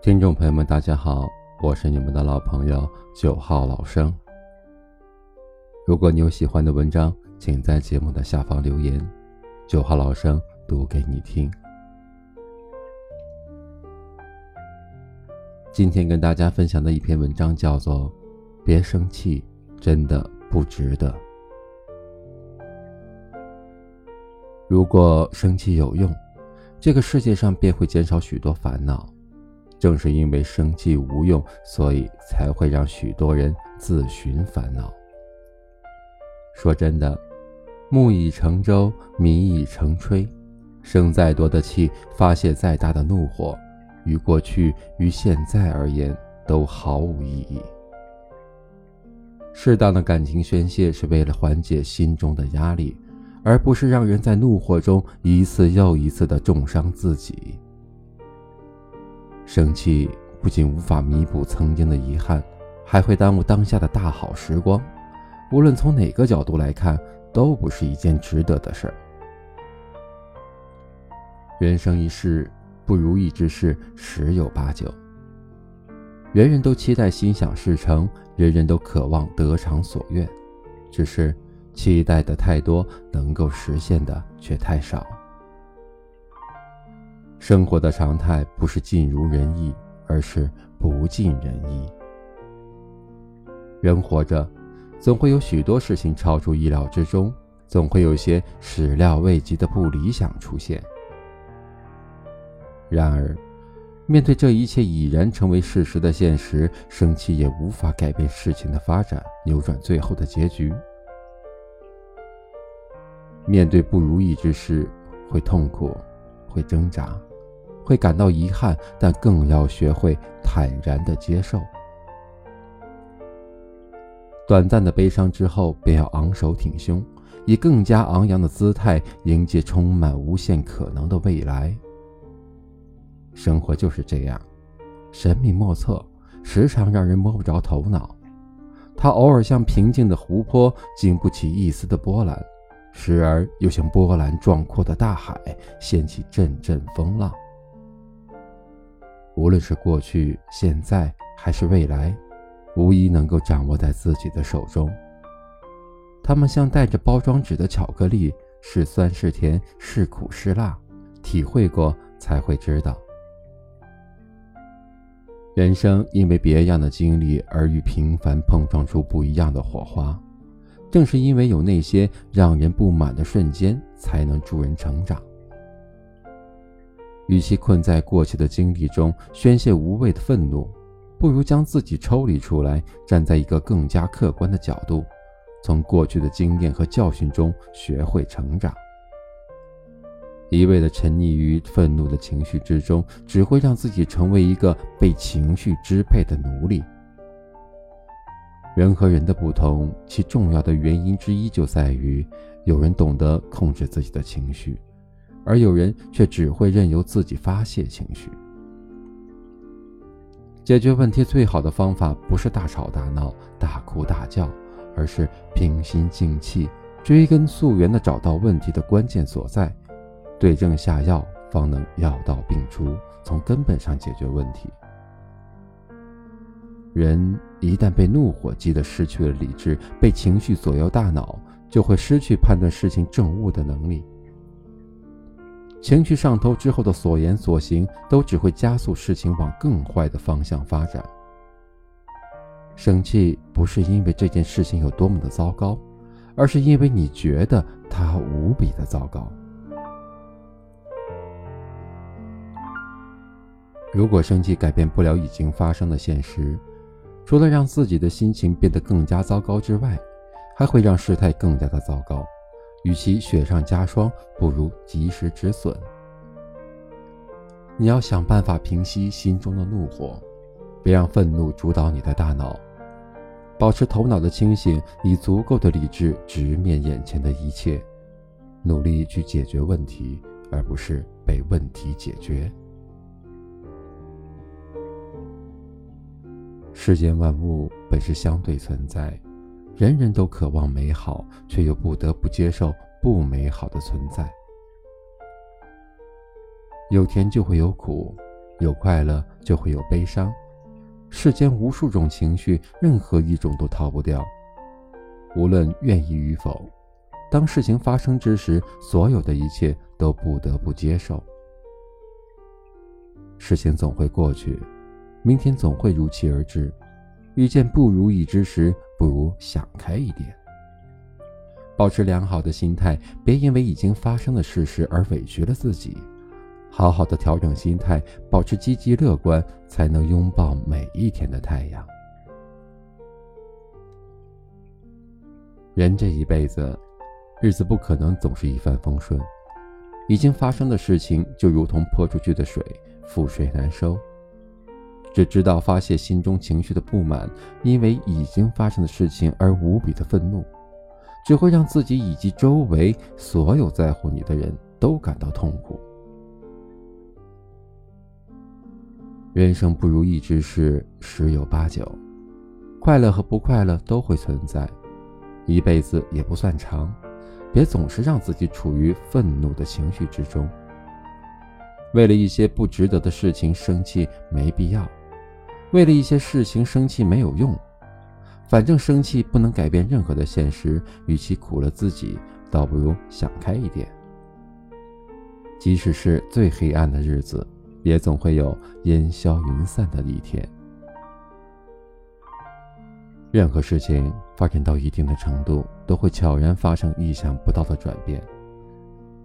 听众朋友们，大家好，我是你们的老朋友九号老生。如果你有喜欢的文章，请在节目的下方留言，九号老生读给你听。今天跟大家分享的一篇文章叫做《别生气，真的不值得》。如果生气有用，这个世界上便会减少许多烦恼。正是因为生气无用，所以才会让许多人自寻烦恼。说真的，木已成舟，米已成炊，生再多的气，发泄再大的怒火，于过去于现在而言都毫无意义。适当的感情宣泄是为了缓解心中的压力，而不是让人在怒火中一次又一次的重伤自己。生气不仅无法弥补曾经的遗憾，还会耽误当下的大好时光。无论从哪个角度来看，都不是一件值得的事儿。人生一世，不如意之事十有八九。人人都期待心想事成，人人都渴望得偿所愿，只是期待的太多，能够实现的却太少。生活的常态不是尽如人意，而是不尽人意。人活着，总会有许多事情超出意料之中，总会有些始料未及的不理想出现。然而，面对这一切已然成为事实的现实，生气也无法改变事情的发展，扭转最后的结局。面对不如意之事，会痛苦，会挣扎。会感到遗憾，但更要学会坦然的接受。短暂的悲伤之后，便要昂首挺胸，以更加昂扬的姿态迎接充满无限可能的未来。生活就是这样，神秘莫测，时常让人摸不着头脑。它偶尔像平静的湖泊，经不起一丝的波澜；时而又像波澜壮阔的大海，掀起阵阵风浪。无论是过去、现在还是未来，无一能够掌握在自己的手中。它们像带着包装纸的巧克力，是酸是甜，是苦是辣，体会过才会知道。人生因为别样的经历而与平凡碰撞出不一样的火花，正是因为有那些让人不满的瞬间，才能助人成长。与其困在过去的经历中宣泄无谓的愤怒，不如将自己抽离出来，站在一个更加客观的角度，从过去的经验和教训中学会成长。一味的沉溺于愤怒的情绪之中，只会让自己成为一个被情绪支配的奴隶。人和人的不同，其重要的原因之一就在于，有人懂得控制自己的情绪。而有人却只会任由自己发泄情绪。解决问题最好的方法不是大吵大闹、大哭大叫，而是平心静气，追根溯源地找到问题的关键所在，对症下药，方能药到病除，从根本上解决问题。人一旦被怒火激得失去了理智，被情绪左右大脑，就会失去判断事情正误的能力。情绪上头之后的所言所行，都只会加速事情往更坏的方向发展。生气不是因为这件事情有多么的糟糕，而是因为你觉得它无比的糟糕。如果生气改变不了已经发生的现实，除了让自己的心情变得更加糟糕之外，还会让事态更加的糟糕。与其雪上加霜，不如及时止损。你要想办法平息心中的怒火，别让愤怒主导你的大脑，保持头脑的清醒，以足够的理智直面眼前的一切，努力去解决问题，而不是被问题解决。世间万物本是相对存在。人人都渴望美好，却又不得不接受不美好的存在。有甜就会有苦，有快乐就会有悲伤，世间无数种情绪，任何一种都逃不掉。无论愿意与否，当事情发生之时，所有的一切都不得不接受。事情总会过去，明天总会如期而至。遇见不如意之时，不如想开一点，保持良好的心态，别因为已经发生的事实而委屈了自己。好好的调整心态，保持积极乐观，才能拥抱每一天的太阳。人这一辈子，日子不可能总是一帆风顺，已经发生的事情就如同泼出去的水，覆水难收。只知道发泄心中情绪的不满，因为已经发生的事情而无比的愤怒，只会让自己以及周围所有在乎你的人都感到痛苦。人生不如意之事十有八九，快乐和不快乐都会存在。一辈子也不算长，别总是让自己处于愤怒的情绪之中。为了一些不值得的事情生气没必要，为了一些事情生气没有用，反正生气不能改变任何的现实，与其苦了自己，倒不如想开一点。即使是最黑暗的日子，也总会有烟消云散的一天。任何事情发展到一定的程度，都会悄然发生意想不到的转变。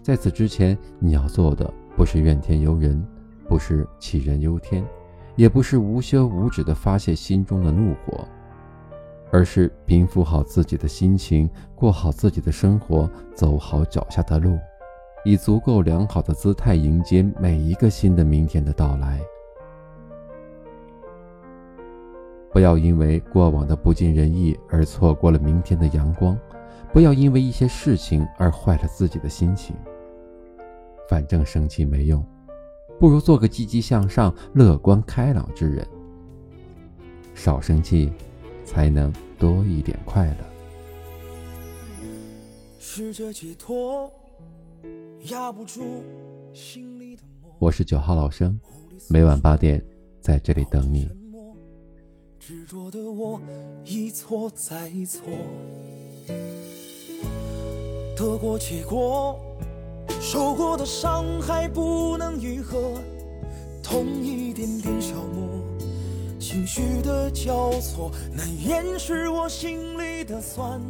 在此之前，你要做的不是怨天尤人，不是杞人忧天，也不是无休无止的发泄心中的怒火，而是平复好自己的心情，过好自己的生活，走好脚下的路，以足够良好的姿态迎接每一个新的明天的到来。不要因为过往的不尽人意而错过了明天的阳光，不要因为一些事情而坏了自己的心情。反正生气没用，不如做个积极向上、乐观开朗之人。少生气，才能多一点快乐。我是九号老生，每晚八点在这里等你。执着的我一错再错，得过且过，受过的伤还不能愈合，痛一点点消磨，情绪的交错难掩饰我心里的酸。